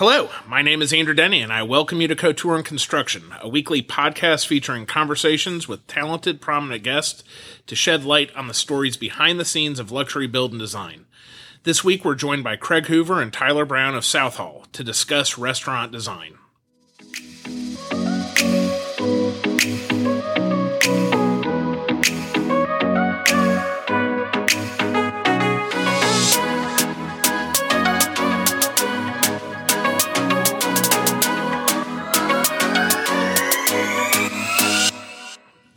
Hello, my name is Andrew Denny, and I welcome you to Couture and Construction, a weekly podcast featuring conversations with talented, prominent guests to shed light on the stories behind the scenes of luxury build and design. This week, we're joined by Craig Hoover and Tyler Brown of Southall to discuss restaurant design.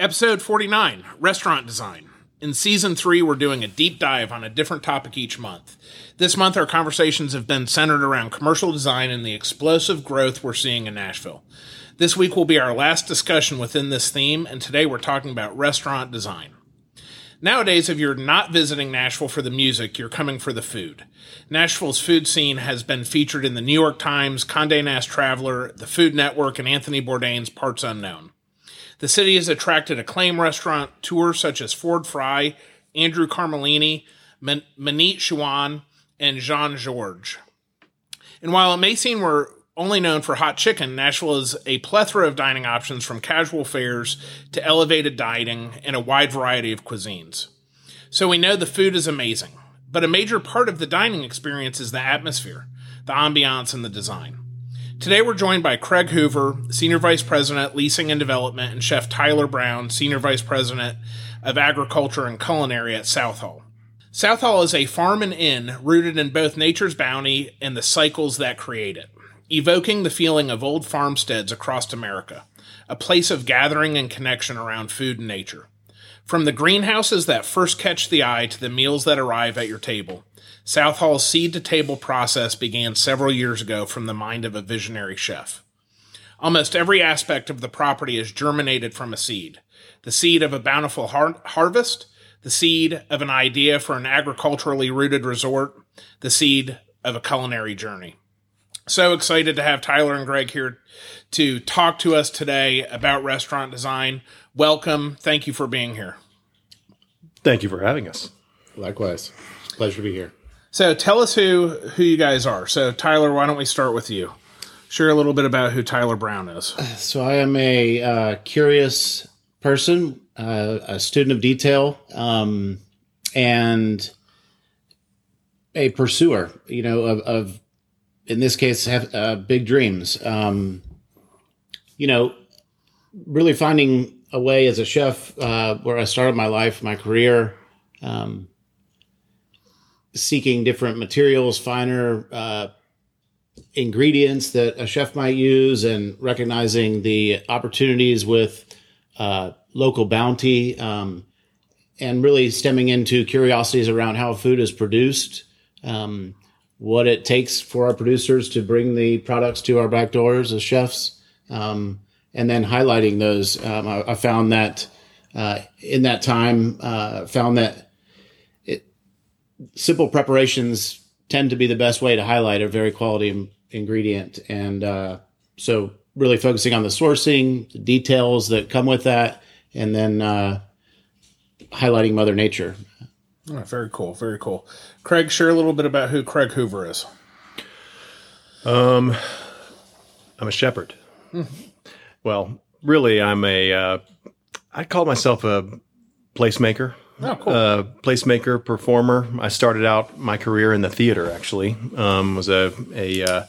Episode 49 Restaurant Design. In season three, we're doing a deep dive on a different topic each month. This month, our conversations have been centered around commercial design and the explosive growth we're seeing in Nashville. This week will be our last discussion within this theme, and today we're talking about restaurant design. Nowadays, if you're not visiting Nashville for the music, you're coming for the food. Nashville's food scene has been featured in the New York Times, Condé Nast Traveler, the Food Network, and Anthony Bourdain's Parts Unknown. The city has attracted acclaimed restaurant tours such as Ford Fry, Andrew Carmellini, Maneet Chauhan, and Jean-Georges. And while it may seem we're only known for hot chicken, Nashville is a plethora of dining options from casual fares to elevated dining and a wide variety of cuisines. So we know the food is amazing, but a major part of the dining experience is the atmosphere, the ambiance, and the design. Today we're joined by Craig Hoover, Senior Vice President, Leasing and Development, and Chef Tyler Brown, Senior Vice President of Agriculture and Culinary at Southall. Southall is a farm and inn rooted in both nature's bounty and the cycles that create it, evoking the feeling of old farmsteads across America, a place of gathering and connection around food and nature. From the greenhouses that first catch the eye to the meals that arrive at your table, Southall's seed to table process began several years ago from the mind of a visionary chef. Almost every aspect of the property is germinated from a seed the seed of a bountiful har- harvest, the seed of an idea for an agriculturally rooted resort, the seed of a culinary journey. So excited to have Tyler and Greg here to talk to us today about restaurant design. Welcome. Thank you for being here. Thank you for having us. Likewise. Pleasure to be here. So tell us who who you guys are. So Tyler, why don't we start with you? Share a little bit about who Tyler Brown is. So I am a uh, curious person, uh, a student of detail, um, and a pursuer. You know, of, of in this case, have uh, big dreams. Um, you know, really finding a way as a chef uh, where I started my life, my career. Um, seeking different materials, finer uh, ingredients that a chef might use, and recognizing the opportunities with uh, local bounty, um, and really stemming into curiosities around how food is produced, um, what it takes for our producers to bring the products to our back doors as chefs, um, and then highlighting those. Um, I, I, found that uh, in that time, uh, found that simple preparations tend to be the best way to highlight a very quality ingredient. And uh, so, really focusing on the sourcing, the details that come with that, and then uh, highlighting Mother Nature. Oh, very cool. Very cool. Craig, share a little bit about who Craig Hoover is. Um, I'm a shepherd. Mm-hmm. Well, really, I'm a. Uh, I call myself a placemaker. Oh, cool. Uh, placemaker, performer. I started out my career in the theater. Actually, um, was a a uh,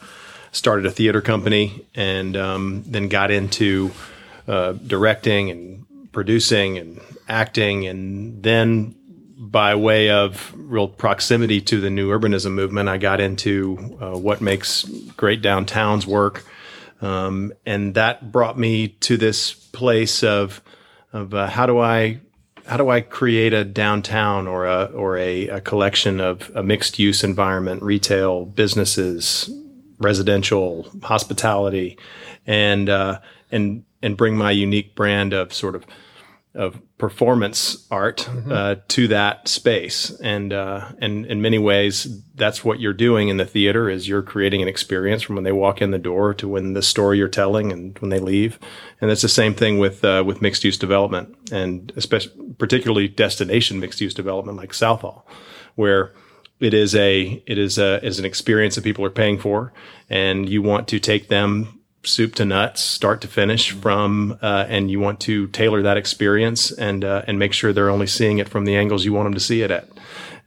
started a theater company and um, then got into uh, directing and producing and acting, and then by way of real proximity to the new urbanism movement, I got into uh, what makes great downtowns work, um, and that brought me to this place of of uh, how do I how do I create a downtown or a or a, a collection of a mixed use environment, retail, businesses, residential, hospitality, and uh, and and bring my unique brand of sort of of performance art mm-hmm. uh, to that space and uh, and in many ways that's what you're doing in the theater is you're creating an experience from when they walk in the door to when the story you're telling and when they leave and it's the same thing with uh, with mixed use development and especially particularly destination mixed use development like Southall where it is a it is a is an experience that people are paying for, and you want to take them soup to nuts, start to finish from, uh, and you want to tailor that experience and uh, and make sure they're only seeing it from the angles you want them to see it at,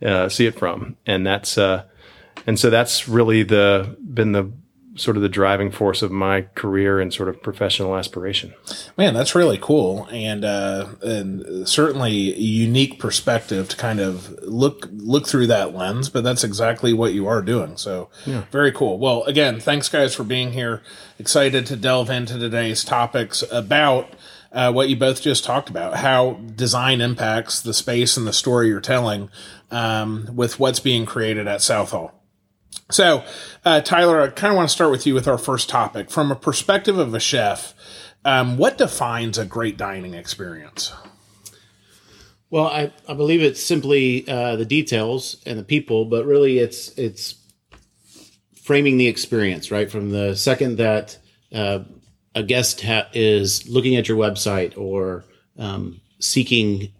uh, see it from, and that's uh, and so that's really the been the sort of the driving force of my career and sort of professional aspiration. Man, that's really cool, and uh, and certainly a unique perspective to kind of look look through that lens. But that's exactly what you are doing. So yeah. very cool. Well, again, thanks guys for being here. Excited to delve into today's topics about. Uh, what you both just talked about, how design impacts the space and the story you're telling um, with what's being created at Southall. So, uh, Tyler, I kind of want to start with you with our first topic. From a perspective of a chef, um, what defines a great dining experience? Well, I, I believe it's simply uh, the details and the people, but really it's it's framing the experience right from the second that uh, a guest ha- is looking at your website or um, seeking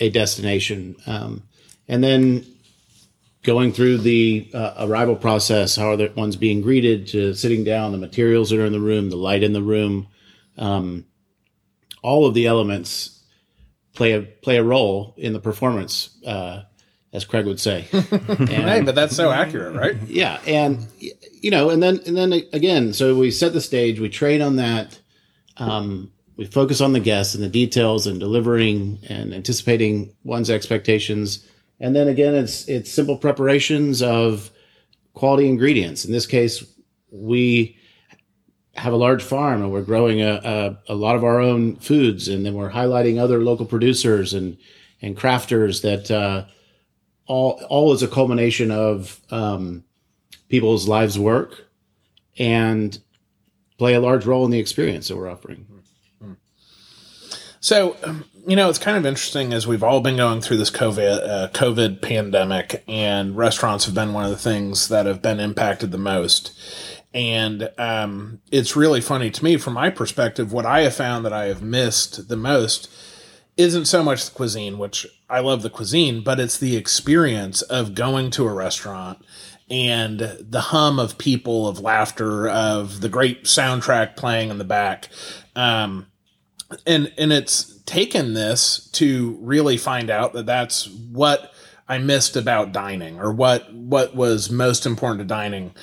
a destination, um, and then going through the uh, arrival process, how are the ones being greeted, to sitting down, the materials that are in the room, the light in the room, um, all of the elements play a play a role in the performance, uh, as Craig would say. and, hey, but that's so accurate, right? Yeah, and you know, and then and then again, so we set the stage, we trade on that. Um, we focus on the guests and the details and delivering and anticipating one's expectations and then again, it's it's simple preparations of quality ingredients. In this case, we have a large farm and we're growing a, a, a, lot of our own foods, and then we're highlighting other local producers and and crafters that uh, all all is a culmination of um, people's lives work and play a large role in the experience that we're offering. So, um, you know, it's kind of interesting as we've all been going through this COVID, uh, COVID pandemic, and restaurants have been one of the things that have been impacted the most. And um, it's really funny to me, from my perspective, what I have found that I have missed the most isn't so much the cuisine, which I love the cuisine, but it's the experience of going to a restaurant and the hum of people, of laughter, of the great soundtrack playing in the back. Um, and and it's taken this to really find out that that's what I missed about dining, or what what was most important to dining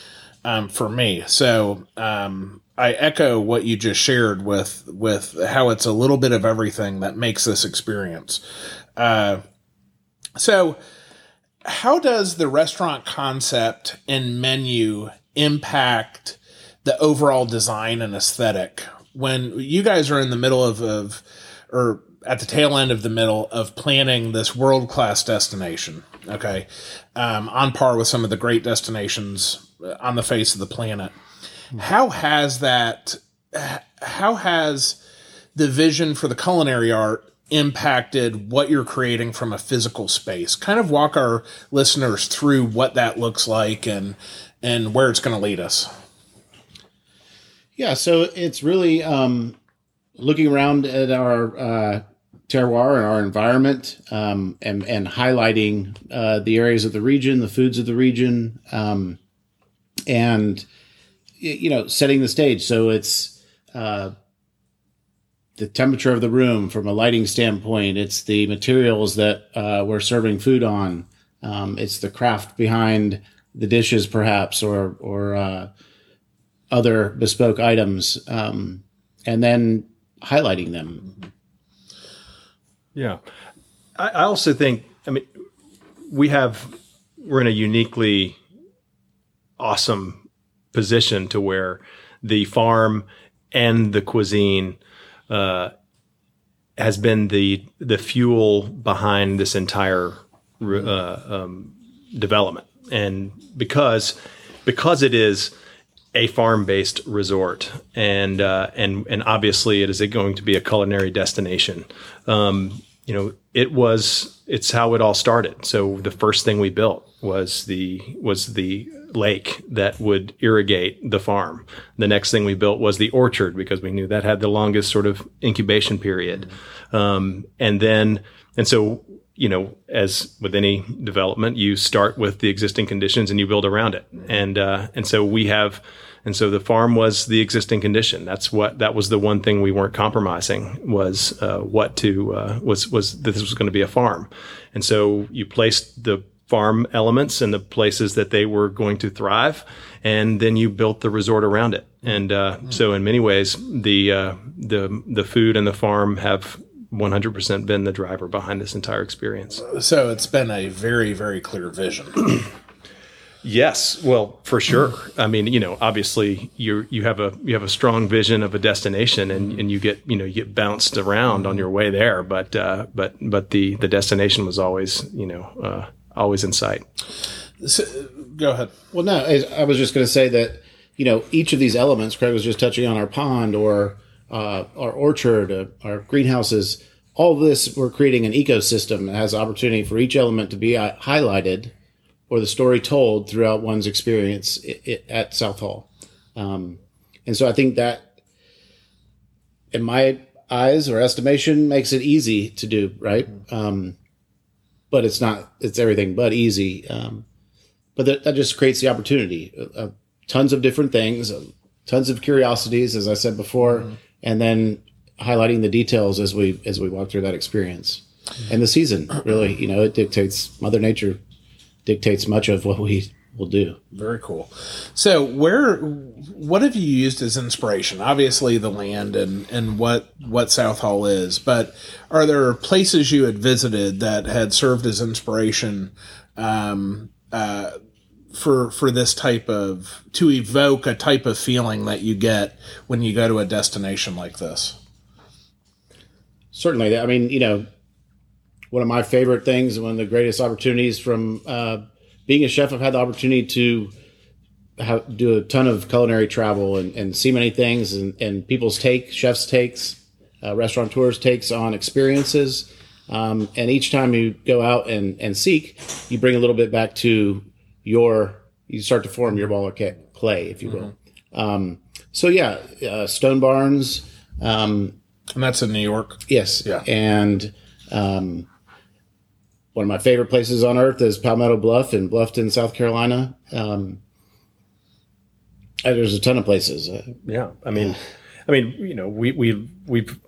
um, for me. So um, I echo what you just shared with with how it's a little bit of everything that makes this experience. Uh, so, how does the restaurant concept and menu impact the overall design and aesthetic when you guys are in the middle of, of or at the tail end of the middle of planning this world class destination, okay, um, on par with some of the great destinations on the face of the planet. How has that? How has the vision for the culinary art impacted what you're creating from a physical space? Kind of walk our listeners through what that looks like and and where it's going to lead us. Yeah, so it's really um, looking around at our uh, terroir and our environment, um, and and highlighting uh, the areas of the region, the foods of the region, um, and you know, setting the stage. So it's uh, the temperature of the room from a lighting standpoint. It's the materials that uh, we're serving food on. Um, it's the craft behind the dishes, perhaps, or or uh, other bespoke items, um, and then highlighting them. Yeah, I, I also think. I mean, we have we're in a uniquely awesome position to where the farm and the cuisine uh, has been the the fuel behind this entire uh, um, development, and because because it is a farm-based resort, and uh, and and obviously it is going to be a culinary destination. Um, you know, it was it's how it all started. So the first thing we built was the was the lake that would irrigate the farm. The next thing we built was the orchard because we knew that had the longest sort of incubation period. Um, and then and so you know, as with any development, you start with the existing conditions and you build around it. And uh, and so we have, and so the farm was the existing condition. That's what that was the one thing we weren't compromising was uh, what to uh, was was this was going to be a farm. And so you placed the farm elements in the places that they were going to thrive, and then you built the resort around it. And uh, so, in many ways, the uh, the the food and the farm have 100% been the driver behind this entire experience. So it's been a very, very clear vision. Yes, well, for sure. I mean, you know, obviously you you have a you have a strong vision of a destination, and, and you get you know you get bounced around on your way there, but uh, but but the the destination was always you know uh, always in sight. So, go ahead. Well, no, I I was just going to say that you know each of these elements. Craig was just touching on our pond or uh, our orchard, uh, our greenhouses. All this, we're creating an ecosystem that has opportunity for each element to be uh, highlighted or the story told throughout one's experience i- i- at Southall. Um, and so I think that, in my eyes or estimation, makes it easy to do, right? Um, but it's not, it's everything but easy. Um, but that, that just creates the opportunity. Uh, tons of different things, tons of curiosities, as I said before, and then highlighting the details as we as we walk through that experience. And the season really, you know, it dictates Mother Nature dictates much of what we will do. Very cool. So, where, what have you used as inspiration? Obviously, the land and and what what Southall is, but are there places you had visited that had served as inspiration um, uh, for for this type of to evoke a type of feeling that you get when you go to a destination like this? Certainly, I mean, you know, one of my favorite things, one of the greatest opportunities from uh, being a chef, I've had the opportunity to have, do a ton of culinary travel and, and see many things and, and people's take, chefs' takes, uh, restaurateurs' takes on experiences. Um, and each time you go out and, and seek, you bring a little bit back to your, you start to form your ball of ca- clay, if you will. Um, so, yeah, uh, Stone Barns. Um, And that's in New York. Yes. Yeah. And um, one of my favorite places on earth is Palmetto Bluff in Bluffton, South Carolina. Um, there's a ton of places. Uh, Yeah, I mean, I mean, you know, we we we've.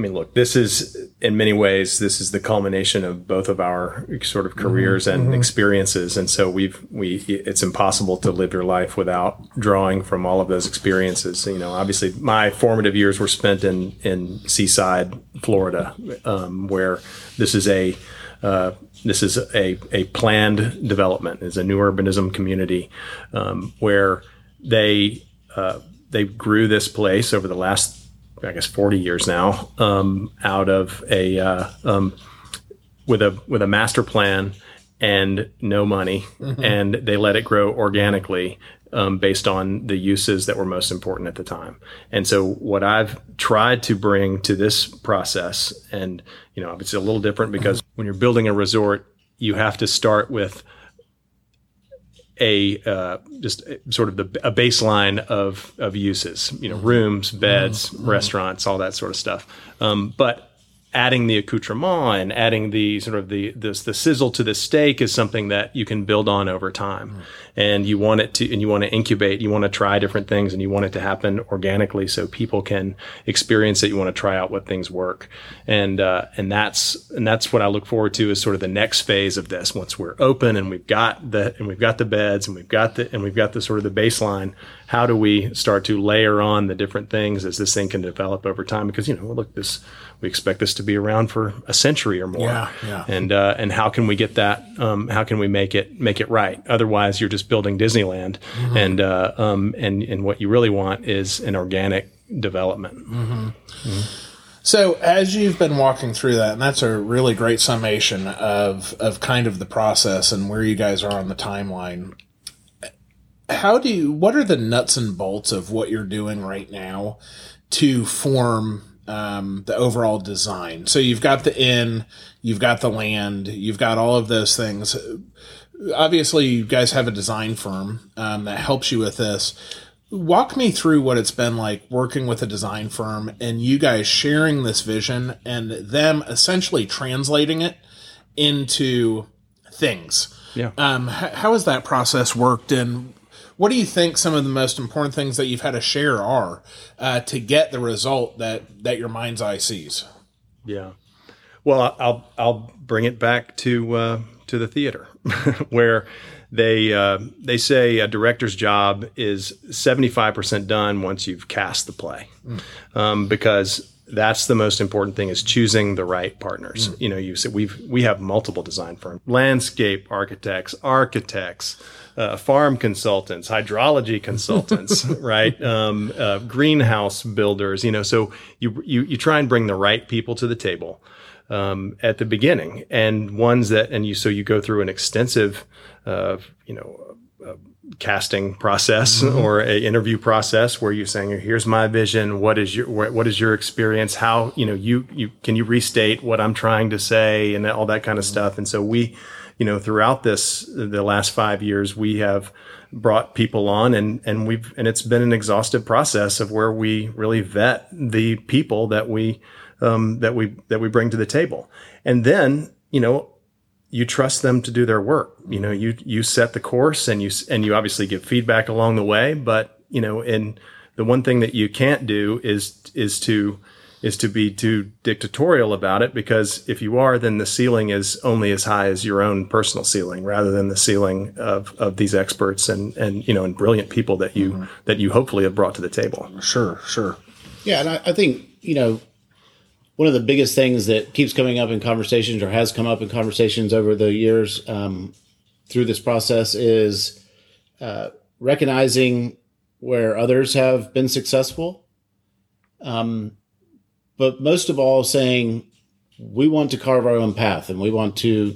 I mean, look, this is in many ways this is the culmination of both of our sort of careers and experiences, and so we've we it's impossible to live your life without drawing from all of those experiences. You know, obviously, my formative years were spent in in Seaside, Florida, um, where this is a uh, this is a, a planned development. It's a new urbanism community um, where they uh, they grew this place over the last I guess 40 years now um, out of a uh, um, with a with a master plan and no money, and they let it grow organically um, based on the uses that were most important at the time. And so, what I've tried to bring to this process, and you know, it's a little different because when you're building a resort, you have to start with a uh, just sort of the a baseline of of uses, you know, rooms, beds, restaurants, all that sort of stuff. Um, but adding the accoutrement and adding the sort of the this the sizzle to the steak is something that you can build on over time. And you want it to and you want to incubate you want to try different things and you want it to happen organically so people can experience it. You want to try out what things work. And uh, and that's and that's what I look forward to is sort of the next phase of this. Once we're open and we've got the and we've got the beds and we've got the and we've got the sort of the baseline how do we start to layer on the different things as this thing can develop over time? Because you know look this we expect this to be around for a century or more. Yeah, yeah. And uh, and how can we get that? Um, how can we make it make it right? Otherwise, you're just building Disneyland, and uh, um, and and what you really want is an organic development. So as you've been walking through that, and that's a really great summation of of kind of the process and where you guys are on the timeline. How do you? What are the nuts and bolts of what you're doing right now to form um, the overall design? So you've got the inn, you've got the land, you've got all of those things. Obviously, you guys have a design firm um, that helps you with this walk me through what it's been like working with a design firm and you guys sharing this vision and them essentially translating it into things. Yeah. Um, h- how has that process worked, and what do you think some of the most important things that you've had to share are uh, to get the result that that your mind's eye sees? Yeah. Well, I'll I'll bring it back to uh, to the theater, where they uh, they say a director's job is seventy five percent done once you've cast the play, um, because that's the most important thing is choosing the right partners. You know, you said we've we have multiple design firms, landscape architects, architects. Uh, farm consultants, hydrology consultants, right? Um, uh, greenhouse builders, you know. So you, you you try and bring the right people to the table um, at the beginning, and ones that and you so you go through an extensive, uh, you know, uh, casting process or a interview process where you're saying, "Here's my vision. What is your what what is your experience? How you know you you can you restate what I'm trying to say and all that kind of stuff." And so we, you know, throughout this the last five years, we have brought people on and and we've and it's been an exhaustive process of where we really vet the people that we um, that we that we bring to the table, and then you know you trust them to do their work. You know, you you set the course and you and you obviously give feedback along the way. But you know, and the one thing that you can't do is is to is to be too dictatorial about it because if you are, then the ceiling is only as high as your own personal ceiling, rather than the ceiling of, of these experts and and you know and brilliant people that you that you hopefully have brought to the table. Sure, sure. Yeah, and I, I think you know one of the biggest things that keeps coming up in conversations or has come up in conversations over the years um, through this process is uh, recognizing where others have been successful, um, but most of all, saying we want to carve our own path and we want to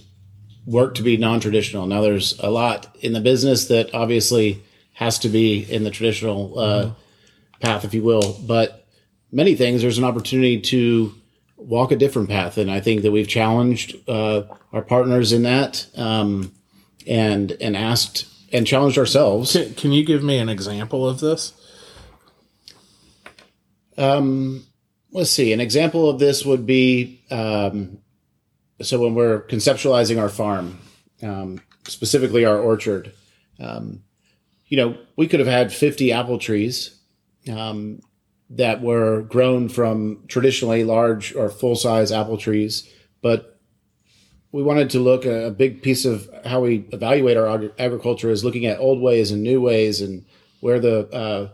work to be non-traditional. Now, there's a lot in the business that obviously has to be in the traditional uh, path, if you will, but many things there's an opportunity to walk a different path and i think that we've challenged uh, our partners in that um, and and asked and challenged ourselves Can, can you give me an example of this? Let's see an example of this would be um, so when we're conceptualizing our farm um, specifically our orchard um, you know we could have had 50 apple trees um, that were grown from traditionally large or full size apple trees, but we wanted to look a big piece of how we evaluate our ag- agriculture is looking at old ways and new ways and where the uh,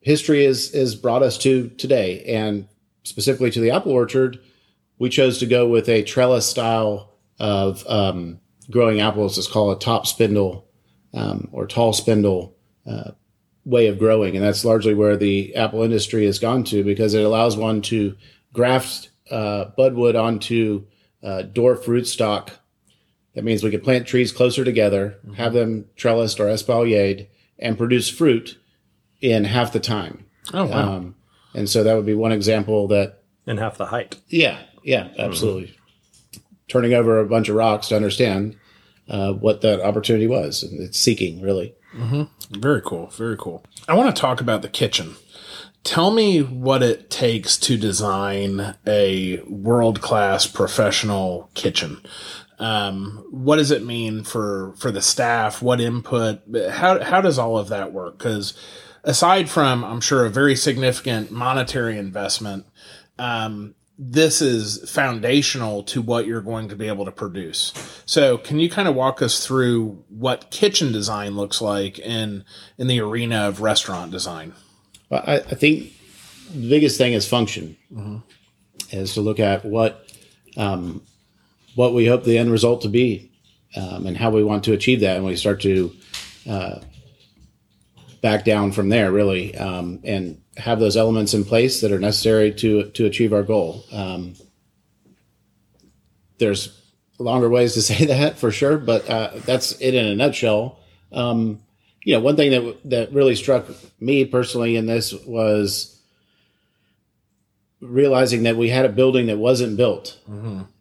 history is is brought us to today. And specifically to the apple orchard, we chose to go with a trellis style of um, growing apples. It's called a top spindle um, or tall spindle uh, way of growing, and that's largely where the apple industry has gone to because it allows one to graft uh, budwood onto uh, dwarf rootstock. That means we can plant trees closer together, have them trellised or espaliered, and produce fruit in half the time. Oh wow. Um, and so that would be one example that, And half the height. yeah, yeah, absolutely. Turning over a bunch of rocks to understand uh, what that opportunity was, and it's seeking really. Very cool. Very cool. I want to talk about the kitchen. Tell me what it takes to design a world class professional kitchen. Um, what does it mean for for the staff? What input? How how does all of that work? Because aside from, I'm sure, a very significant monetary investment, um, this is foundational to what you're going to be able to produce. So, can you kind of walk us through what kitchen design looks like in in the arena of restaurant design? Well, I, I think the biggest thing is function, is to look at what um, what we hope the end result to be, um, and how we want to achieve that, and we start to uh, back down from there, really, um, and have those elements in place that are necessary to to achieve our goal. Um, there's longer ways to say that for sure, but uh, that's it in a nutshell. Um, you know, one thing that that really struck me personally in this was realizing that we had a building that wasn't built,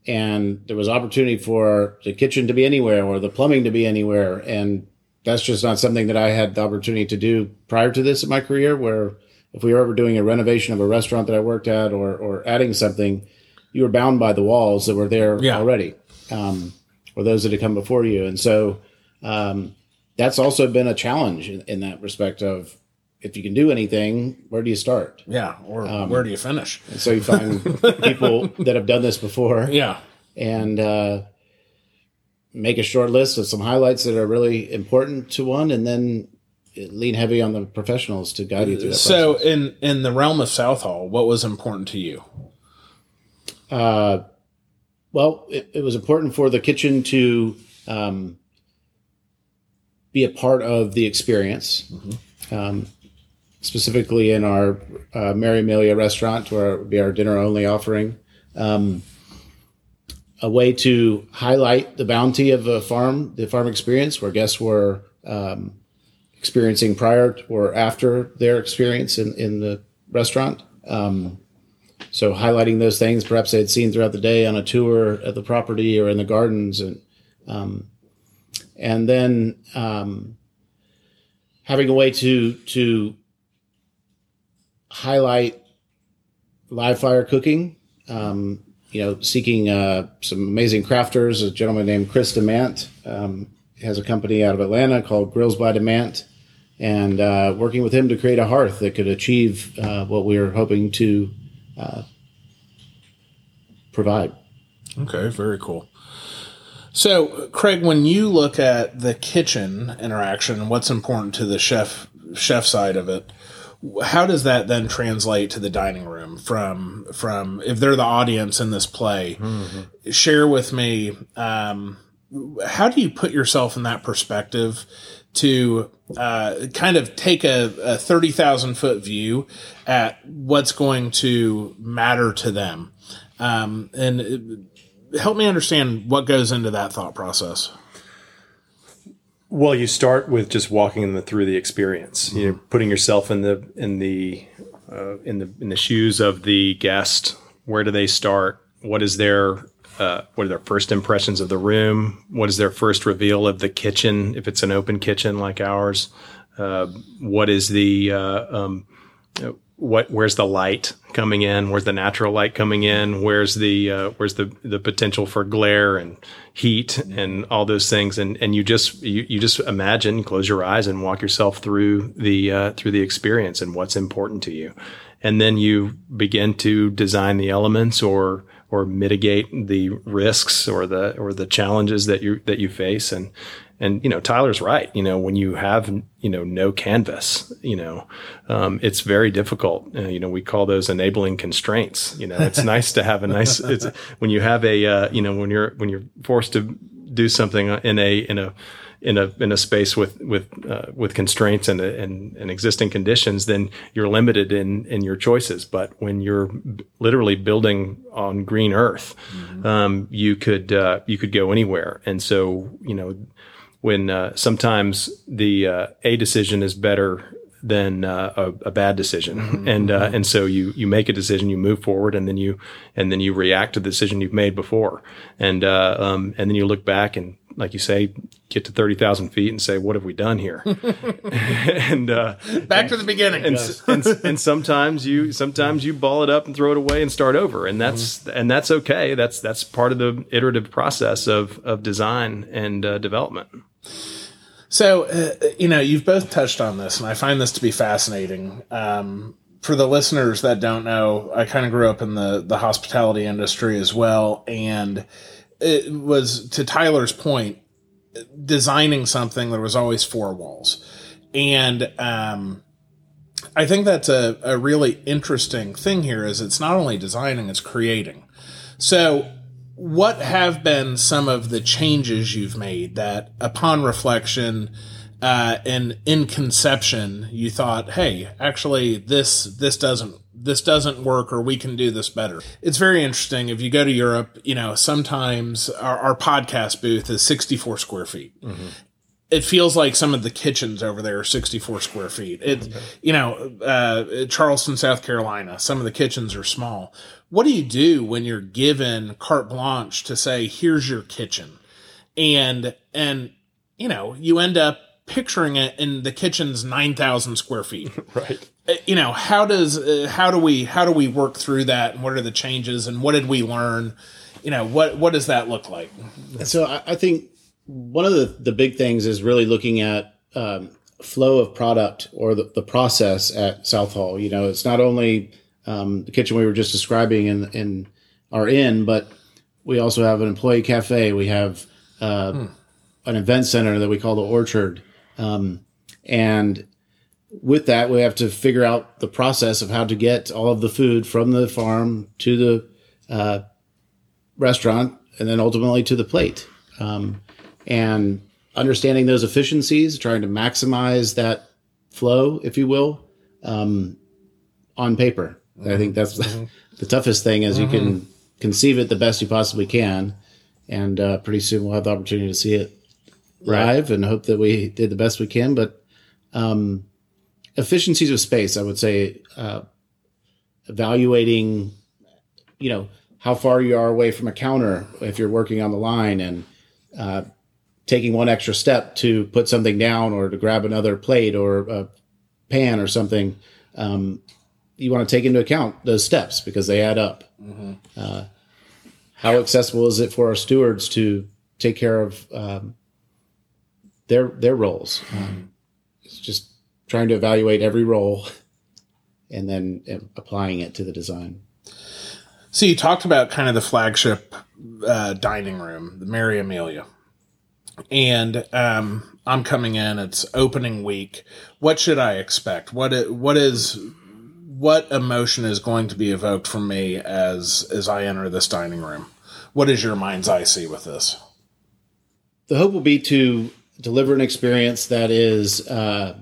and there was opportunity for the kitchen to be anywhere or the plumbing to be anywhere, and that's just not something that I had the opportunity to do prior to this in my career. Where if we were ever doing a renovation of a restaurant that I worked at or or adding something, you were bound by the walls that were there Yeah. already. um, or those that had come before you. And so um, that's also been a challenge in, in, that respect of if you can do anything, where do you start? Yeah, or um, where do you finish? And so you find people that have done this before. Yeah, and uh, make a short list of some highlights that are really important to one, and then lean heavy on the professionals to guide you through that. So, process. in in the realm of Southall, what was important to you? Uh, well, it, it was important for the kitchen to um, be a part of the experience. Mm-hmm. Um, specifically in our uh, Mary Amelia restaurant, where it would be our dinner only offering. Um, a way to highlight the bounty of a farm, the farm experience, where guests were um, experiencing prior or after their experience in, in the restaurant. Um, so highlighting those things perhaps they had seen throughout the day on a tour at the property or in the gardens and um, and then um, having a way to to highlight live fire cooking um, you know seeking uh, some amazing crafters a gentleman named chris demant um, has a company out of atlanta called grills by demant and uh, working with him to create a hearth that could achieve uh, what we were hoping to uh, provide. Okay, very cool. So, Craig, when you look at the kitchen interaction, what's important to the chef chef side of it? How does that then translate to the dining room? From from if they're the audience in this play, mm-hmm. share with me. Um, how do you put yourself in that perspective to uh, kind of take a, a 30,000 foot view at what's going to matter to them. Um, and it, help me understand what goes into that thought process. Well, you start with just walking them through the experience. Mm-hmm. You know, putting yourself in the in the uh, in the in the shoes of the guest. Where do they start? What is their uh, what are their first impressions of the room? What is their first reveal of the kitchen if it's an open kitchen like ours? Uh, what is the uh, um, what? Where's the light coming in? Where's the natural light coming in? Where's the uh, where's the the potential for glare and heat and all those things? And and you just you, you just imagine, close your eyes and walk yourself through the uh, through the experience and what's important to you, and then you begin to design the elements or or mitigate the risks or the or the challenges that you that you face. And and you know Tyler's right. You know when you have you know no canvas you know um, it's very difficult. Uh, you know we call those enabling constraints. You know it's nice to have a nice it's when you have a uh, you know when you're when you're forced to do something in a in a in a in a space with with uh, with constraints and, and and existing conditions, then you're limited in in your choices. But when you're b- literally building on green earth, mm-hmm. um, you could uh, you could go anywhere. And so you know when uh, sometimes the uh, a decision is better than uh, a, a, bad decision, mm-hmm. and uh, and so you you make a decision, you move forward, and then you and then you react to the decision you've made before, and uh, um, and then you look back and like you say, get to 30,000 feet and say, what have we done here? and, uh, back to the beginning. And, yes. and, and, sometimes you, sometimes you ball it up and throw it away and start over. And that's, mm-hmm. and that's okay. That's, that's part of the iterative process of, of design and uh, development. So, uh, you know, you've both touched on this and I find this to be fascinating. Um, for the listeners that don't know, I kind of grew up in the, the hospitality industry as well. And, it was to Tyler's point, designing something there was always four walls, and um, I think that's a, a really interesting thing here. Is it's not only designing, it's creating. So, what have been some of the changes you've made that, upon reflection? Uh, and in conception, you thought, "Hey, actually, this this doesn't this doesn't work or we can do this better. It's very interesting. If you go to Europe, you know, sometimes our, our podcast booth is 64 square feet. Mm-hmm. It feels like some of the kitchens over there are 64 square feet. It, you know, uh, Charleston, South Carolina, some of the kitchens are small. What do you do when you're given carte blanche to say, here's your kitchen? And, and, you know, you end up picturing it in the kitchen's 9,000 square feet. right. Uh, you know, how does, uh, how do we, how do we work through that and what are the changes and what did we learn you know what what does that look like? So I, I think one of the, the big things is really looking at um, flow of product or the, the process at Southall. You know, it's not only um, the kitchen we were just describing in in our inn, but we also have an employee cafe. We have uh, an event center that we call the Orchard, um, and with that, we have to figure out the process of how to get all of the food from the farm to the uh, restaurant and then ultimately to the plate. Um, and understanding those efficiencies, trying to maximize that flow, if you will, um, on paper. I think that's the toughest thing is you can conceive it the best you possibly can. And uh, pretty soon we'll have the opportunity to see it live and hope that we did the best we can. But um, efficiencies of space, I would say, uh, evaluating, you know, how far you are away from a counter if you're working on the line and uh, taking one extra step to put something down or to grab another plate or a pan or something. Um, you want to take into account those steps because they add up. Uh, how accessible is it for our stewards to take care of um, their their roles? Um, it's just trying to evaluate every role and then applying it to the design. So you talked about kind of the flagship uh, dining room, the Mary Amelia, and um, I'm coming in. It's opening week. What should I expect? What it, what is what emotion is going to be evoked from me as as I enter this dining room? What is your mind's eye see with this? the hope will be to deliver an experience that is uh,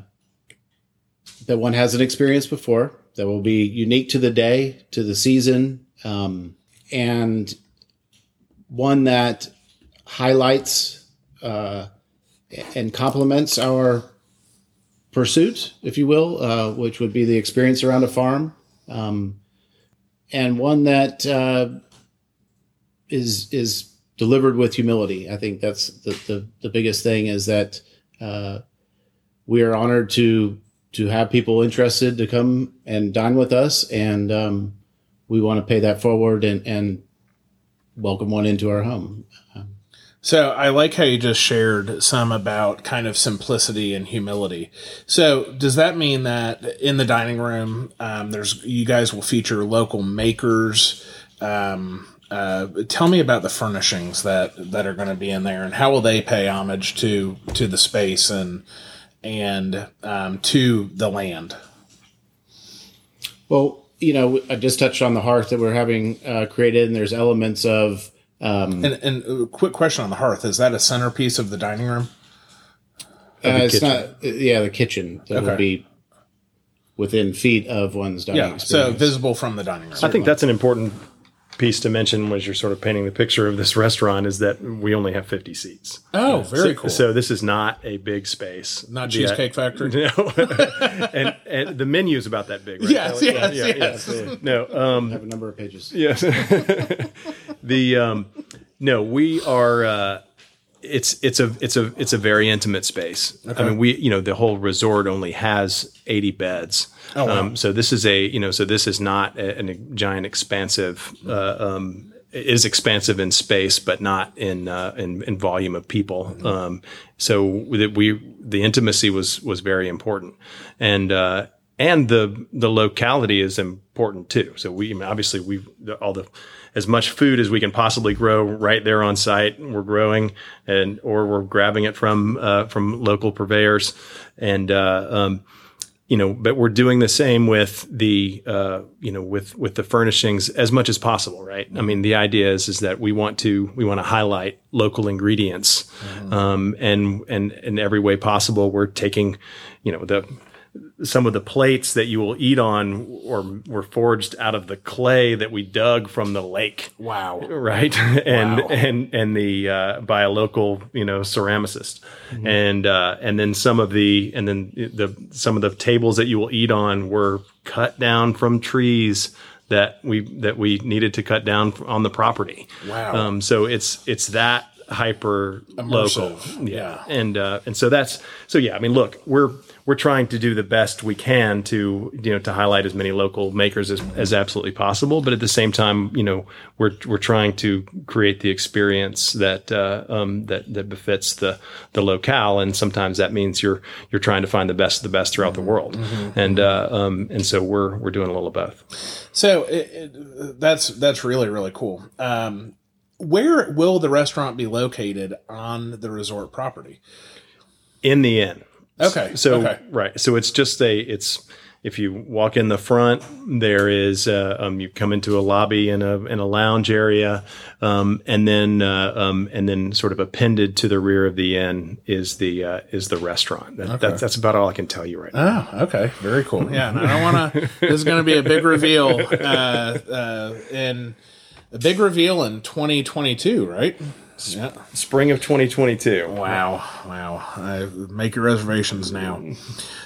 that one hasn't experienced before that will be unique to the day to the season um, and one that highlights uh, and complements our pursuit if you will uh, which would be the experience around a farm um, and one that uh, is is delivered with humility. I think that's the the, the biggest thing is that uh, we are honored to to have people interested to come and dine with us, and um, we want to pay that forward and and welcome one into our home. So I like how you just shared some about kind of simplicity and humility. So does that mean that in the dining room, um, there's you guys will feature local makers? Um, uh, tell me about the furnishings that that are going to be in there, and how will they pay homage to to the space and and um, to the land? Well, you know, I just touched on the hearth that we're having uh, created, and there's elements of um, And, and a quick question on the hearth: Is that a centerpiece of the dining room? uh, it's kitchen. not yeah the kitchen that will Okay. be within feet of one's dining Yeah, so visible from the dining room. I think that's an important piece to mention was you're sort of painting the picture of this restaurant is that we only have 50 seats. oh, very so, cool. So this is not a big space. Not The- Cheesecake Factory. No, and, and the menu is about that big, right? Yes, Yeah, yes, yeah, yes. yeah. No, um, I have a number of pages. Yes. the um, no, we are. Uh, it's it's a it's a it's a very intimate space. I mean, we you know the whole resort only has eighty beds. Oh, wow. um, so this is a you know so this is not a, a giant expansive. Uh, um, it is expansive in space, but not in uh, in, in volume of people. Um, so that we the intimacy was was very important, and uh, and the the locality is important too. So we I mean, obviously we all the as much food as we can possibly grow right there on site. We're growing and or we're grabbing it from uh, from local purveyors, and uh, um, you know, but we're doing the same with the uh, you know with with the furnishings as much as possible, right? I mean, the idea is is that we want to we want to highlight local ingredients, um, and and in every way possible, we're taking you know the some of the plates that you will eat on or were forged out of the clay that we dug from the lake wow. right and Wow. and and the uh, by a local you know ceramicist and uh, and then some of the and then the some of the tables that you will eat on were cut down from trees that we that we needed to cut down on the property Wow. um, so it's it's that hyper local. Immersive, yeah. and uh, and so that's so yeah. I mean, look, we're we're trying to do the best we can to you know to highlight as many local makers as, as absolutely possible, but at the same time, you know, we're we're trying to create the experience that uh, um, that that befits the the locale, and sometimes that means you're you're trying to find the best of the best throughout the world, and uh, um, and so we're we're doing a little of both. So it, it, that's that's really really cool. Um, where will the restaurant be located on the resort property? In the inn. Okay. So okay. right, so it's just a it's if you walk in the front, there is uh, um, you come into a lobby and a in a lounge area, um, and then uh, um, and then sort of appended to the rear of the inn is the uh, is the restaurant. That, that, that's about all I can tell you right now. Oh, okay. Very cool. Yeah, and I don't want to. this is going to be a big reveal uh, uh, in a big reveal in 2022, right? Yeah. Spring of 2022. Wow. Wow. I make your reservations now.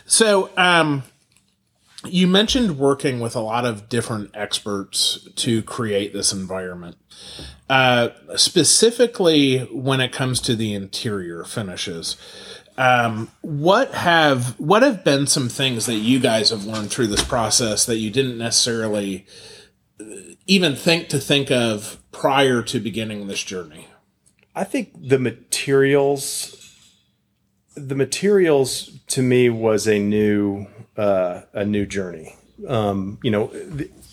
So, um, you mentioned working with a lot of different experts to create this environment. Uh, specifically, when it comes to the interior finishes, um, what have what have been some things that you guys have learned through this process that you didn't necessarily even think to think of prior to beginning this journey? I think the materials, the materials to me was a new, uh, a new journey. Um, you know,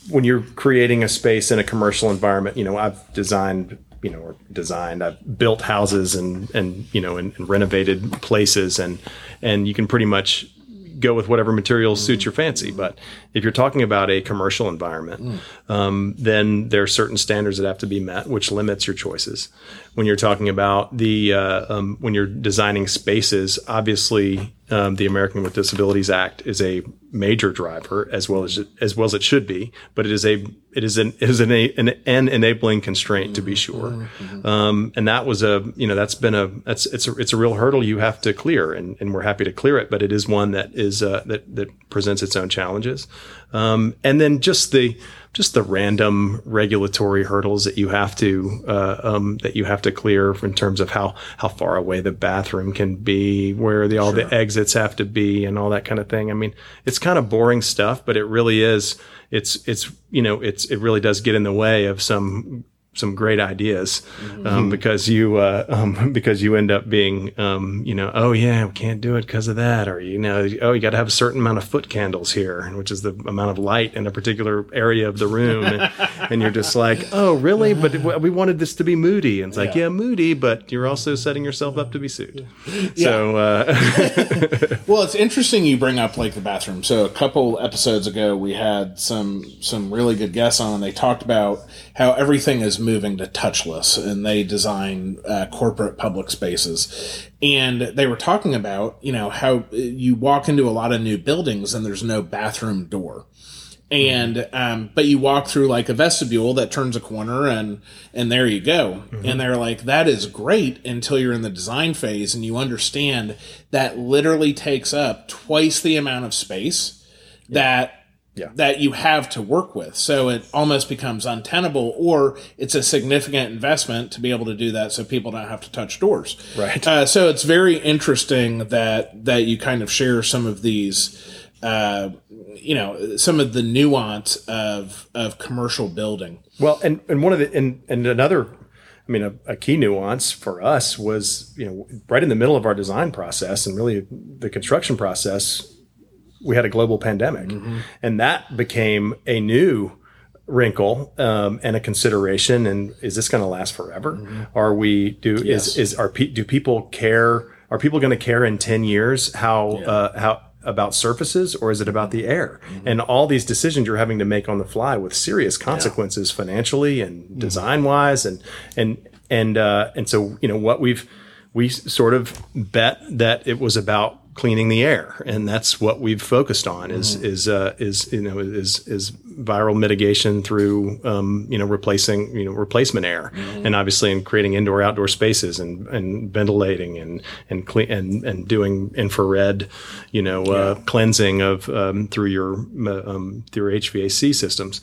when you're creating a space in a commercial environment, you know, I've designed, you know, or designed, I've built houses and, and, you know, and, and renovated places and, and you can pretty much go with whatever materials suits your fancy. But if you're talking about a commercial environment, um, then there are certain standards that have to be met, which limits your choices. When you're talking about the uh, um, when you're designing spaces, obviously um, the American with Disabilities Act is a major driver as well as as well as it should be, but it is a it is an it is an, an, an enabling constraint to be sure, um, and that was a you know that's been a that's it's a it's a real hurdle you have to clear, and, and we're happy to clear it, but it is one that is uh, that that presents its own challenges, um, and then just the just the random regulatory hurdles that you have to uh, um, that you have to clear in terms of how how far away the bathroom can be, where the all the exits have to be, and all that kind of thing. I mean, it's kind of boring stuff, but it really is. It's it's you know it's it really does get in the way of some some great ideas um, because you uh, um, because you end up being um, you know oh yeah we can't do it because of that or you know oh you got to have a certain amount of foot candles here which is the amount of light in a particular area of the room. And, and you're just like oh really? But we wanted this to be moody. And it's like yeah, moody but you're also setting yourself up to be sued. So uh, Well, it's interesting you bring up like the bathroom. So a couple episodes ago, we had some some really good guests on, and they talked about how everything is moving to touchless, and they design uh, corporate public spaces. And they were talking about you know how you walk into a lot of new buildings and there's no bathroom door. And um, but you walk through like a vestibule that turns a corner and and there you go. And they're like that is great until you're in the design phase and you understand that literally takes up twice the amount of space that Yeah. that you have to work with so it almost becomes untenable or it's a significant investment to be able to do that so people don't have to touch doors Right. uh, so it's very interesting that that you kind of share some of these uh, you know some of the nuance of of commercial building Well, and, and one of the and, and another, I mean, a, a key nuance for us was you know right in the middle of our design process and really the construction process, we had a global pandemic, and that became a new wrinkle um, and a consideration. And is this going to last forever? Are we do Yes. is is are pe- do people care? Are people going to care in ten years how uh, how about surfaces or is it about the air and all these decisions you're having to make on the fly with serious consequences financially and design wise and and and uh, and so you know what we've we sort of bet that it was about cleaning the air and that's what we've focused on is is uh, is you know is is viral mitigation through um, you know replacing you know replacement air, and obviously in creating indoor outdoor spaces and and ventilating and and clean and and doing infrared you know uh, cleansing of um, through your um, through your HVAC systems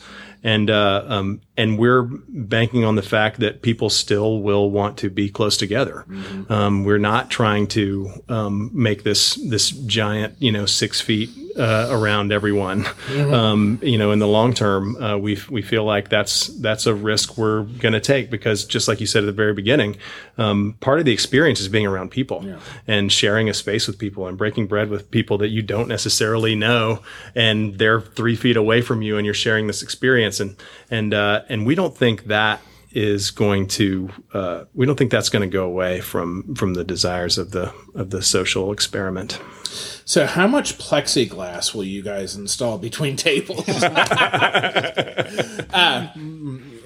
and uh, um, and we're banking on the fact that people still will want to be close together. Um, we're not trying to um, make this this giant, you know, six feet uh, around everyone. Um, you know, in the long term, uh, we we feel like that's that's a risk we're going to take because just like you said at the very beginning, um, part of the experience is being around people and sharing a space with people and breaking bread with people that you don't necessarily know, and they're three feet away from you, and you're sharing this experience, and and uh, and we don't think that is going to uh, we don't think that's going to go away from from the desires of the of the social experiment. So, how much plexiglass will you guys install between tables? uh,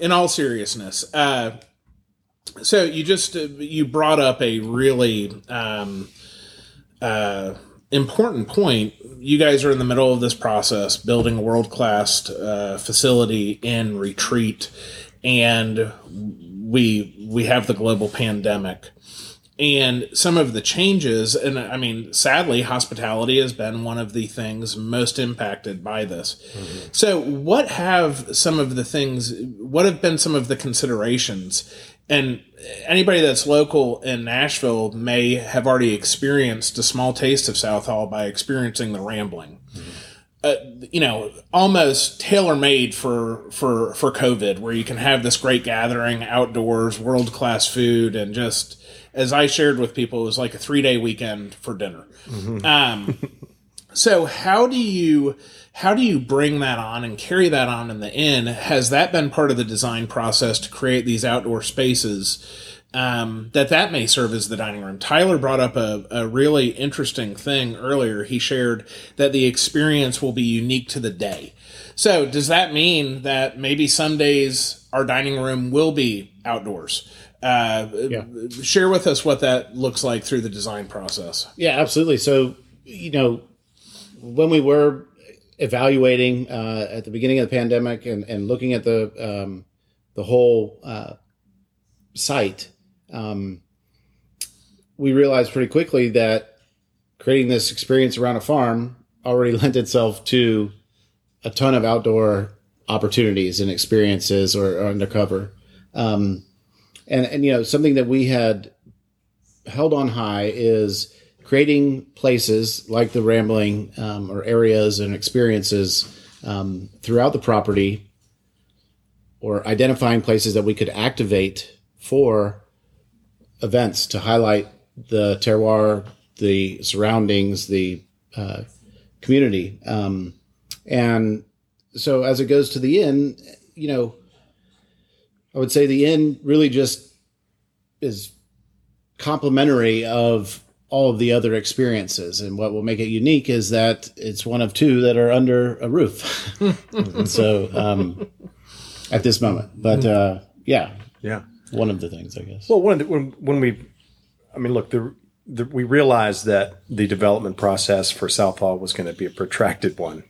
in all seriousness, uh, so you just uh, you brought up a really um, uh, important point. You guys are in the middle of this process, building a world class uh, facility in retreat, and we we have the global pandemic and some of the changes and i mean sadly hospitality has been one of the things most impacted by this so what have some of the things what have been some of the considerations and anybody that's local in nashville may have already experienced a small taste of Southall by experiencing the rambling. Uh, you know, almost tailor made for for for COVID, where you can have this great gathering outdoors, world class food, and just as I shared with people, it was like a three day weekend for dinner. Um, so how do you how do you bring that on and carry that on in the inn? Has that been part of the design process to create these outdoor spaces? um, that that may serve as the dining room. Tyler brought up a, a really interesting thing earlier. He shared that the experience will be unique to the day. So does that mean that maybe some days our dining room will be outdoors? Uh, Share with us what that looks like through the design process. Yeah, absolutely. So, you know, when we were evaluating uh, at the beginning of the pandemic and, and looking at the um, the whole uh, site, um, we realized pretty quickly that creating this experience around a farm already lent itself to a ton of outdoor opportunities and experiences or, or undercover. Um, and, and, you know, something that we had held on high is creating places like the rambling um, or areas and experiences um, throughout the property or identifying places that we could activate for events to highlight the terroir, the surroundings, the uh, community. Um, and so as it goes to the inn, you know, I would say the inn really just is complementary of all of the other experiences. And what will make it unique is that it's one of two that are under a roof. and so um, at this moment, but uh, yeah, Yeah. one of the things, I guess. Well, when when when we, I mean, look, the, the we realized that the development process for Southall was going to be a protracted one,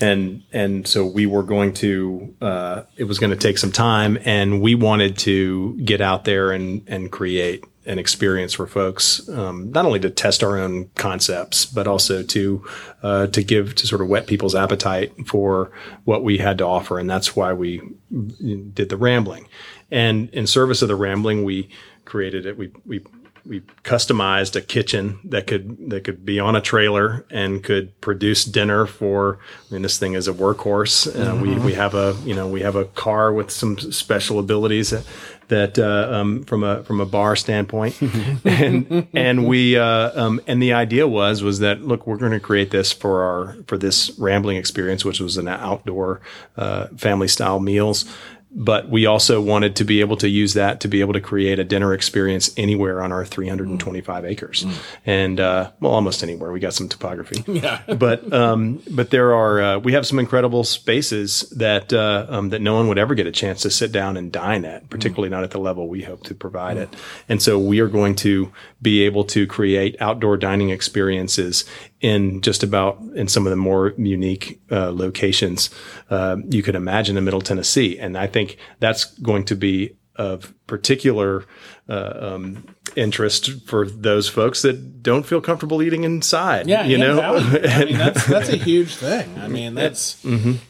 and and so we were going to, uh, it was going to take some time, and we wanted to get out there and and create an experience for folks, um, not only to test our own concepts, but also to uh, to give to sort of whet people's appetite for what we had to offer, and that's why we did the rambling. And in service of the rambling, we created it. We we we customized a kitchen that could that could be on a trailer and could produce dinner for. I mean, this thing is a workhorse. Uh, we we have a you know we have a car with some special abilities that, that uh, um, from a from a bar standpoint, and and we uh, um, and the idea was was that look we're going to create this for our for this rambling experience, which was an outdoor uh, family style meals but we also wanted to be able to use that to be able to create a dinner experience anywhere on our 325 acres. And uh, well almost anywhere. We got some topography. Yeah. but um, but there are uh, we have some incredible spaces that uh, um, that no one would ever get a chance to sit down and dine at particularly not at the level we hope to provide it. And so we are going to be able to create outdoor dining experiences in just about in some of the more unique uh, locations uh, you could imagine in Middle Tennessee, and I think that's going to be of particular uh, um, interest for those folks that don't feel comfortable eating inside. Yeah, you and know, value. I mean, that's that's a huge thing. I mean, that's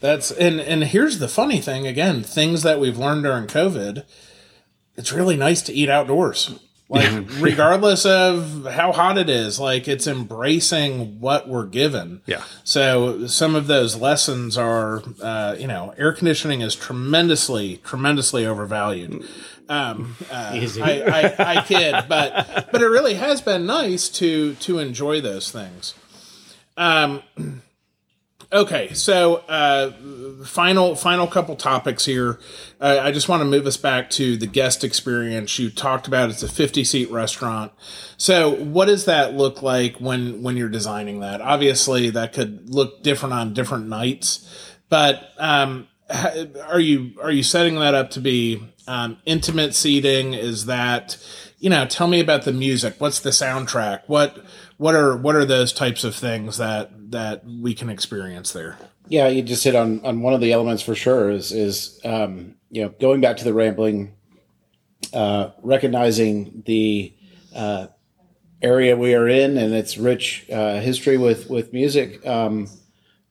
that's and and here's the funny thing. Again, things that we've learned during COVID. It's really nice to eat outdoors. Like, regardless of how hot it is, like it's embracing what we're given. Yeah. So some of those lessons are, uh, you know, air conditioning is tremendously, tremendously overvalued. Um, uh, Easy. I, I, I kid, but but it really has been nice to to enjoy those things. Um, okay, so uh, final final couple topics here. Uh, I just want to move us back to the guest experience. You talked about it's a fifty seat restaurant. So what does that look like when when you're designing that? Obviously, that could look different on different nights, but um, are you are you setting that up to be um, intimate seating? Is that you know? Tell me about the music. What's the soundtrack? What what are what are those types of things that that we can experience there? Yeah, you just hit on, on one of the elements for sure is is um, you know going back to the rambling, uh, recognizing the uh, area we are in and its rich uh, history with with music. Um,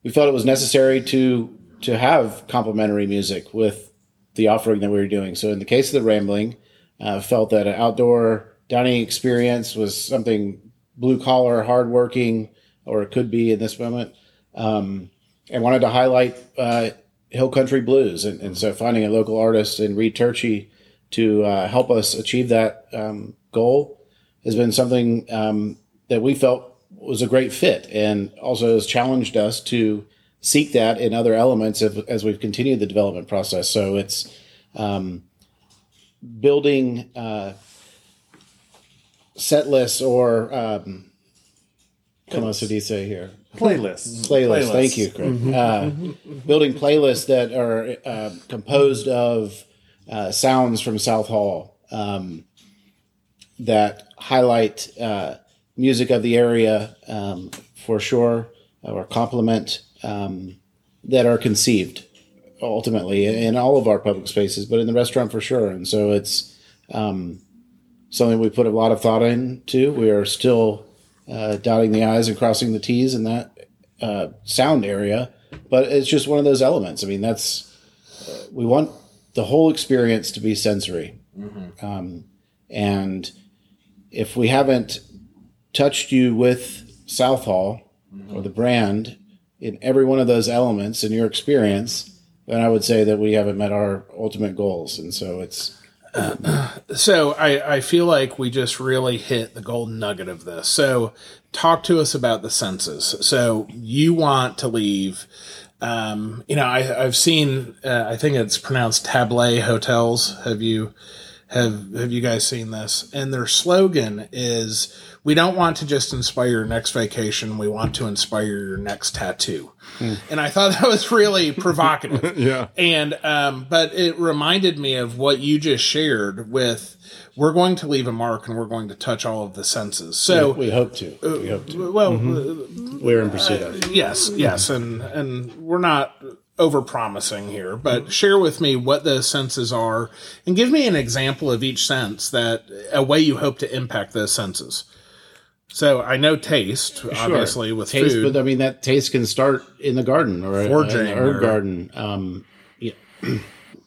we felt it was necessary to to have complementary music with the offering that we were doing. So in the case of the rambling, uh, felt that an outdoor dining experience was something blue collar, hardworking, or it could be in this moment. Um, and wanted to highlight uh, Hill Country Blues. And, and so finding a local artist in Reed Turchi to uh, help us achieve that um, goal has been something um, that we felt was a great fit and also has challenged us to seek that in other elements of, as we've continued the development process. So it's um, building uh, set lists or um, como se dice here? Playlists. playlists. Playlists. Thank you, Craig. Uh, building playlists that are uh, composed of uh, sounds from Southall um, that highlight uh, music of the area um, for sure, or complement um, that are conceived ultimately in all of our public spaces, but in the restaurant for sure. And so it's um, something we put a lot of thought into. We are still uh, dotting the i's and crossing the t's in that uh, sound area, but it's just one of those elements. I mean, that's uh, we want the whole experience to be sensory, um, and if we haven't touched you with Southall or the brand in every one of those elements in your experience, then I would say that we haven't met our ultimate goals. And so it's So I, I feel like we just really hit the golden nugget of this. So talk to us about the senses. So you want to leave. Um, you know, I, I've seen. Uh, I think it's pronounced Tablet Hotels. Have you have Have you guys seen this? And their slogan is, "We don't want to just inspire your next vacation. We want to inspire your next tattoo." And I thought that was really provocative. Yeah. And um, but it reminded me of what you just shared with we're going to leave a mark and we're going to touch all of the senses. So we hope to. We hope to. well, We're in pursuit of. uh, yes, yes, and and we're not over promising here, but share with me what those senses are and give me an example of each sense that a way you hope to impact those senses. So I know taste, obviously, with taste, food. but I mean that taste can start in the garden or Foraging in the herb or- garden. Um, yeah.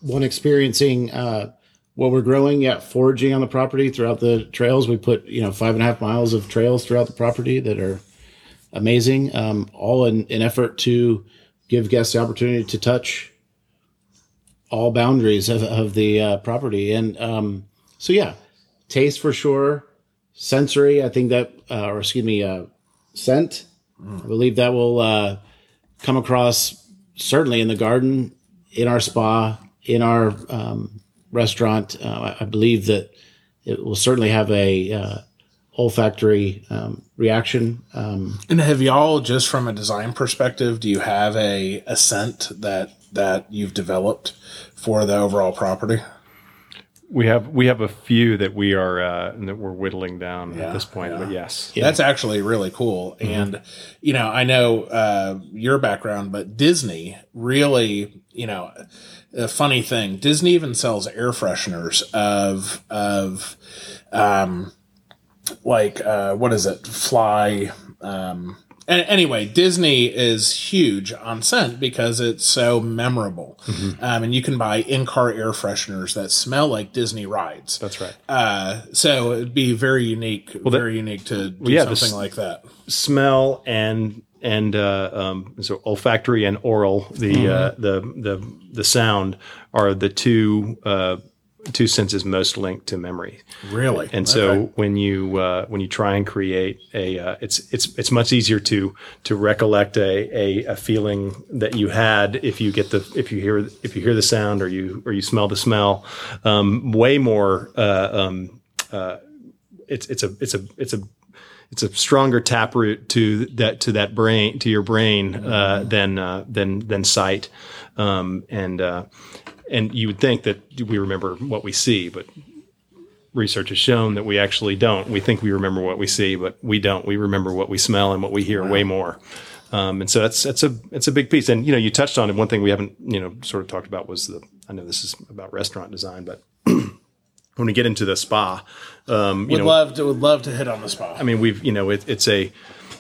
one experiencing uh, what we're growing, yeah, foraging on the property throughout the trails. We put you know five and a half miles of trails throughout the property that are amazing. Um, all in an effort to give guests the opportunity to touch all boundaries of, of the uh, property, and um, so yeah, taste for sure. Sensory, I think that, uh, or excuse me, uh, scent. I believe that will uh, come across certainly in the garden, in our spa, in our um, restaurant. Uh, I I believe that it will certainly have a uh, olfactory um, reaction. Um, And have y'all, just from a design perspective, do you have a, a scent that that you've developed for the overall property? we have we have a few that we are uh, that we're whittling down at this point. But yes, That's actually really cool. And, you know, I know uh, your background, but Disney really, you know, a funny thing. Disney even sells air fresheners of, of, um, like, uh, what is it? Fly. Um, anyway, Disney is huge on scent because it's so memorable. Um, and you can buy in car air fresheners that smell like Disney rides. that's right. Uh, so it'd be very unique, Well, very unique to do yeah, something like that. smell and and uh, um, so olfactory and oral the uh, the the the sound are the two uh, two senses most linked to memory. Really, And so when you uh, when you try and create a uh, it's it's it's much easier to to recollect a, a a feeling that you had if you get the if you hear if you hear the sound or you or you smell the smell um, way more uh, um, uh, it's it's a it's a it's a it's a stronger taproot to that to that brain to your brain uh, than uh, than than sight, um, and uh, and you would think that we remember what we see, but research has shown that we actually don't. We think we remember what we see, but we don't. We remember what we smell and what we hear way more. Um, and so that's that's a it's a big piece. And you know, you touched on it. One thing we haven't you know sort of talked about was the. I know this is about restaurant design, but when we get into the spa, um, you would know, love to would love to hit on the spot. I mean, we've you know it, it's a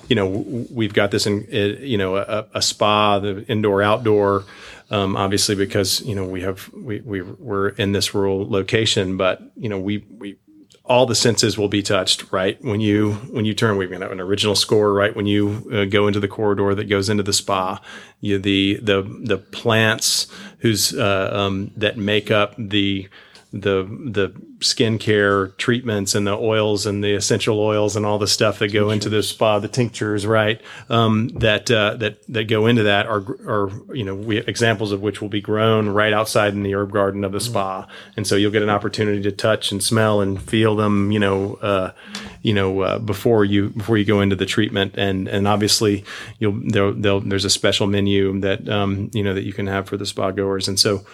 you know we've got this in you know a, a spa, the indoor outdoor. Um, obviously, because you know we have we we we're in this rural location, but you know we we all the senses will be touched right when you when you turn. we're going to have an original score right when you uh, go into the corridor that goes into the spa. You the the the plants whose uh, um, that make up the the the skincare treatments and the oils and the essential oils and all the stuff that go into the spa, the tinctures, right? Um, that uh, that that go into that are are you know we, examples of which will be grown right outside in the herb garden of the spa, and so you'll get an opportunity to touch and smell and feel them, you know, uh, you know, uh, before you before you go into the treatment, and and obviously you'll they'll, they'll, there's a special menu that um, you know that you can have for the spa goers, and so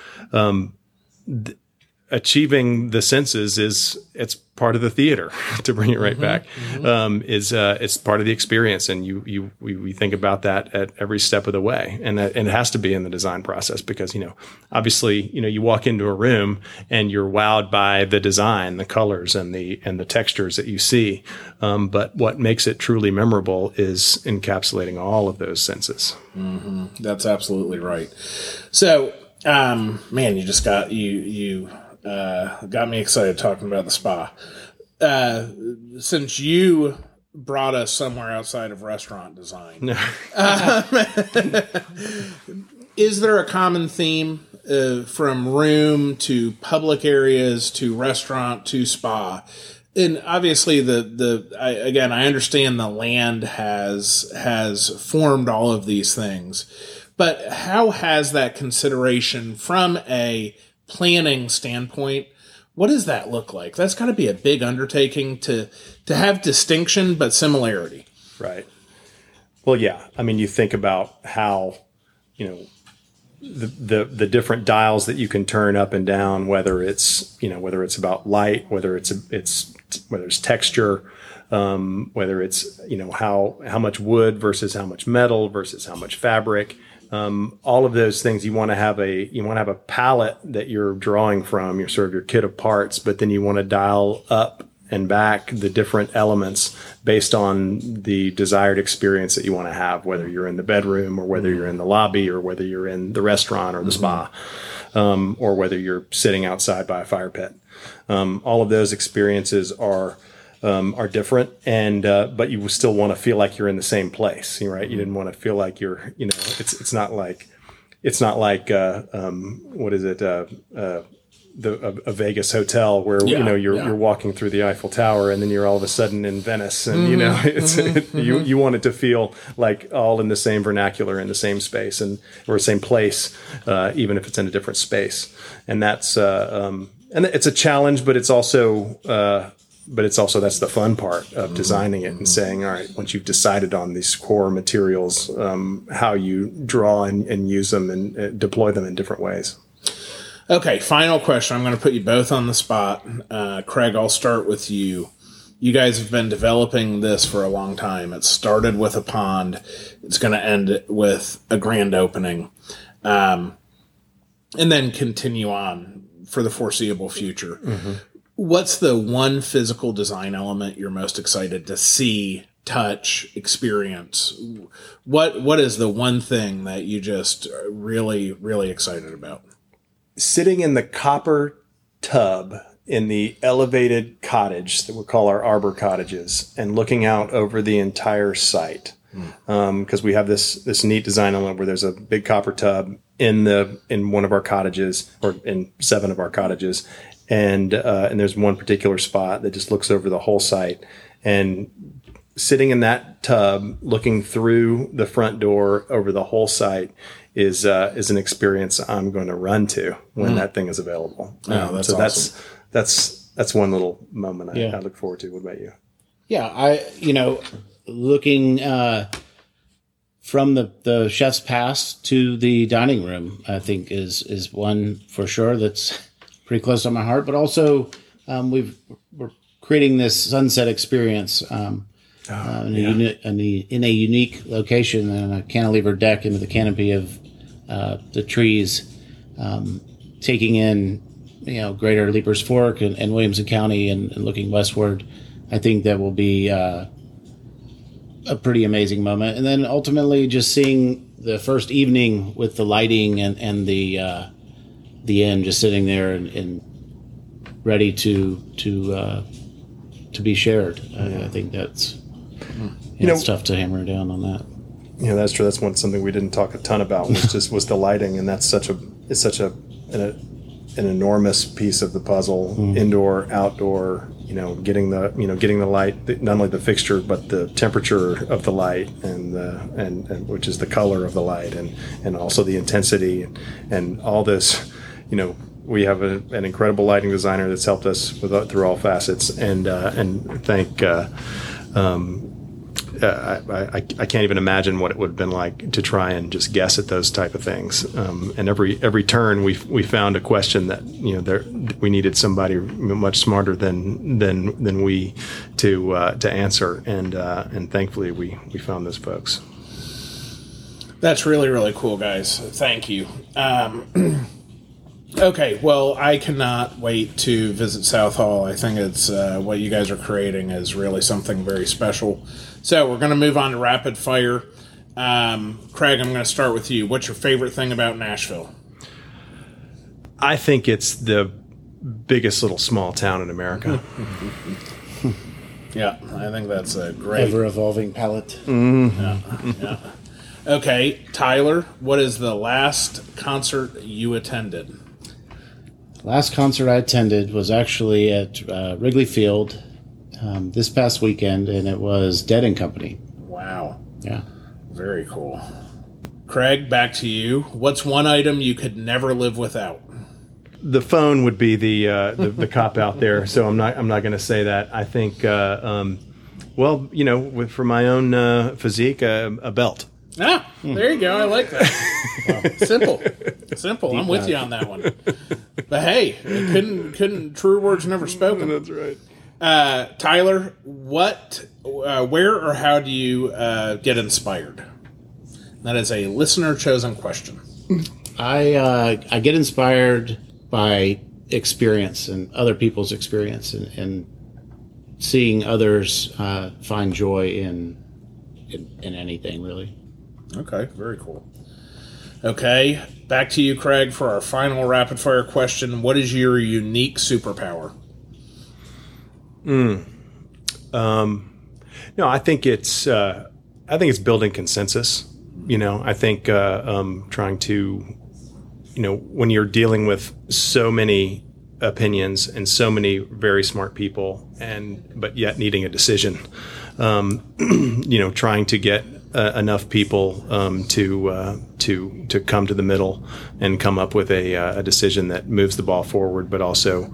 achieving the senses is it's part of the theater to bring it right back. Um, is uh, it's part of the experience and you you we, we think about that at every step of the way. And that, and it has to be in the design process because you know obviously you know you walk into a room and you're wowed by the design the colors and the and the textures that you see. Um, but what makes it truly memorable is encapsulating all of those senses. That's absolutely right. So, um, man, you just got you you uh, got me excited talking about the spa. Uh, since you brought us somewhere outside of restaurant design, is there a common theme uh, from room to public areas to restaurant to spa? And obviously, the the I, again, I understand the land has has formed all of these things, but how has that consideration from a planning standpoint? What does that look like? That's got to be a big undertaking to to have distinction but similarity. Right. Well, yeah. I mean, you think about how, you know, the, the the different dials that you can turn up and down, whether it's you know whether it's about light, whether it's it's whether it's texture, um, whether it's you know how how much wood versus how much metal versus how much fabric. Um, all of those things you want to have a you want to have a palette that you're drawing from your sort of your kit of parts, but then you want to dial up and back the different elements based on the desired experience that you want to have, whether you're in the bedroom or whether you're in the lobby or whether you're in the restaurant or the spa, um, or whether you're sitting outside by a fire pit. Um, all of those experiences are um, are different, and uh, but you still want to feel like you're in the same place, right? You didn't want to feel like you're, you know, it's it's not like it's not like uh, um, what is it? Uh, uh, the a, a Vegas hotel where you know you're yeah. you're walking through the Eiffel Tower and then you're all of a sudden in Venice and you know it's it, you you want it to feel like all in the same vernacular in the same space and or same place uh, even if it's in a different space and that's uh, um, and it's a challenge but it's also uh, but it's also that's the fun part of designing it and saying all right once you've decided on these core materials um, how you draw and, and use them and uh, deploy them in different ways Okay, final question. I'm going to put you both on the spot. Uh, Craig, I'll start with you. You guys have been developing this for a long time. It started with a pond. It's going to end with a grand opening, um, and then continue on for the foreseeable future. What's the one physical design element you're most excited to see, touch, experience? What What is the one thing that you just really, really excited about? sitting in the copper tub in the elevated cottage that we call our arbor cottages and looking out over the entire site hmm. um, because we have this this neat design element where there's a big copper tub in the in one of our cottages or in seven of our cottages and uh, and there's one particular spot that just looks over the whole site and sitting in that tub looking through the front door over the whole site is uh, is an experience I'm going to run to when that thing is available. Oh, Um, that's so that's that's that's one little moment I, Yeah. I look forward to. What about you? Yeah, I you know, looking uh, from the the chef's pass to the dining room, I think is is one for sure that's pretty close to my heart. But also, um, we've we're creating this sunset experience um, uh, in, a uni- in, a, in a unique location and a cantilever deck into the canopy of uh, the trees, um, taking in you know Greater Leiper's Fork and, and Williamson County and, and looking westward. I think that will be uh, a pretty amazing moment. And then ultimately, just seeing the first evening with the lighting and and the uh, the end, just sitting there and, and ready to to uh, to be shared. I, I think that's you know- it's tough to hammer down on that. Yeah, that's true. That's one something we didn't talk a ton about. Was just was the lighting, and that's such a it's such a an, an enormous piece of the puzzle. Indoor, outdoor. You know, getting the you know getting the light, not only the fixture but the temperature of the light, and the and, and which is the color of the light, and and also the intensity, and, and all this. You know, we have a, an incredible lighting designer that's helped us with through all facets, and uh, and thank. Uh, uh, I, I, I can't even imagine what it would have been like to try and just guess at those type of things. Um, and every every turn we we found a question that you know there we needed somebody much smarter than than than we to uh, to answer. And uh, and thankfully we we found those folks. That's really, really cool, guys. Thank you. Um, okay, well, I cannot wait to visit Southall. I think it's uh, what you guys are creating is really something very special. So we're going to move on to rapid fire. Um, Craig, I'm going to start with you. What's your favorite thing about Nashville? I think it's the biggest little small town in America. Yeah, I think that's a great. Ever evolving palette. Okay, Tyler, what is the last concert you attended? Last concert I attended was actually at uh, Wrigley Field um, this past weekend, and it was Dead and Company. Wow, Yeah. very cool. Craig, back to you. What's one item you could never live without? the phone would be the uh, the, the cop out there. So I'm not I'm not going to say that. I think uh, um, well, you know, with, for my own uh, physique, uh, a belt. Ah, there you go. I like that. Simple, simple. I'm with you on that one. But hey, couldn't couldn't true words never spoken. That's right. Uh, Tyler, what, uh, where, or how do you uh, get inspired? That is a listener chosen question. I uh, I get inspired by experience and other people's experience and, and seeing others uh, find joy in, in in anything really. Okay, very cool. Okay, back to you, Craig, for our final rapid fire question. What is your unique superpower? Hmm. Um no, I think it's uh, I think it's building consensus. You know, I think uh, um, trying to, you know, when you're dealing with so many opinions and so many very smart people, and but yet needing a decision, um, you know, trying to get uh, enough people um, to uh, to to come to the middle and come up with a, uh, a decision that moves the ball forward, but also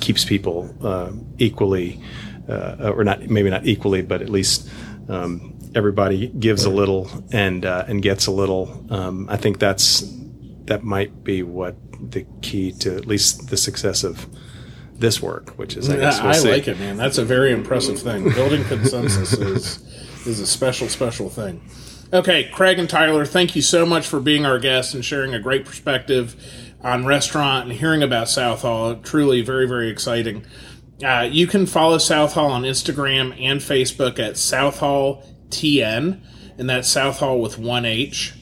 keeps people uh, equally, uh, or not maybe not equally, but at least um, everybody gives a little and uh, and gets a little. Um, I think that's that might be what the key to at least the success of this work, which is I guess we'll I like it, man. That's a very impressive thing. Building consensus is is a special, special thing. Okay, Craig and Tyler, thank you so much for being our guests and sharing a great perspective on restaurant and hearing about Southall. Truly, very, very exciting. Uh, you can follow Southall on Instagram and Facebook at Southall TN, and that's Southall with one H.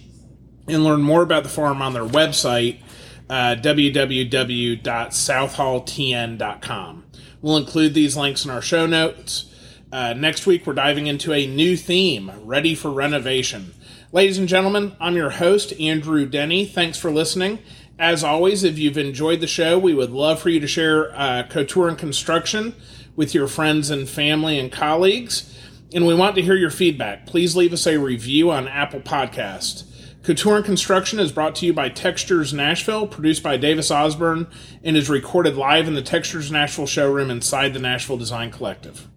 And learn more about the farm on their website, uh, www.southalltn.com. We'll include these links in our show notes. Uh, next week, we're diving into a new theme, ready for renovation. Ladies and gentlemen, I'm your host, Andrew Denny. Thanks for listening. As always, if you've enjoyed the show, we would love for you to share uh, Couture and Construction with your friends and family and colleagues. And we want to hear your feedback. Please leave us a review on Apple Podcast. Couture and Construction is brought to you by Textures Nashville, produced by Davis Osborne, and is recorded live in the Textures Nashville showroom inside the Nashville Design Collective.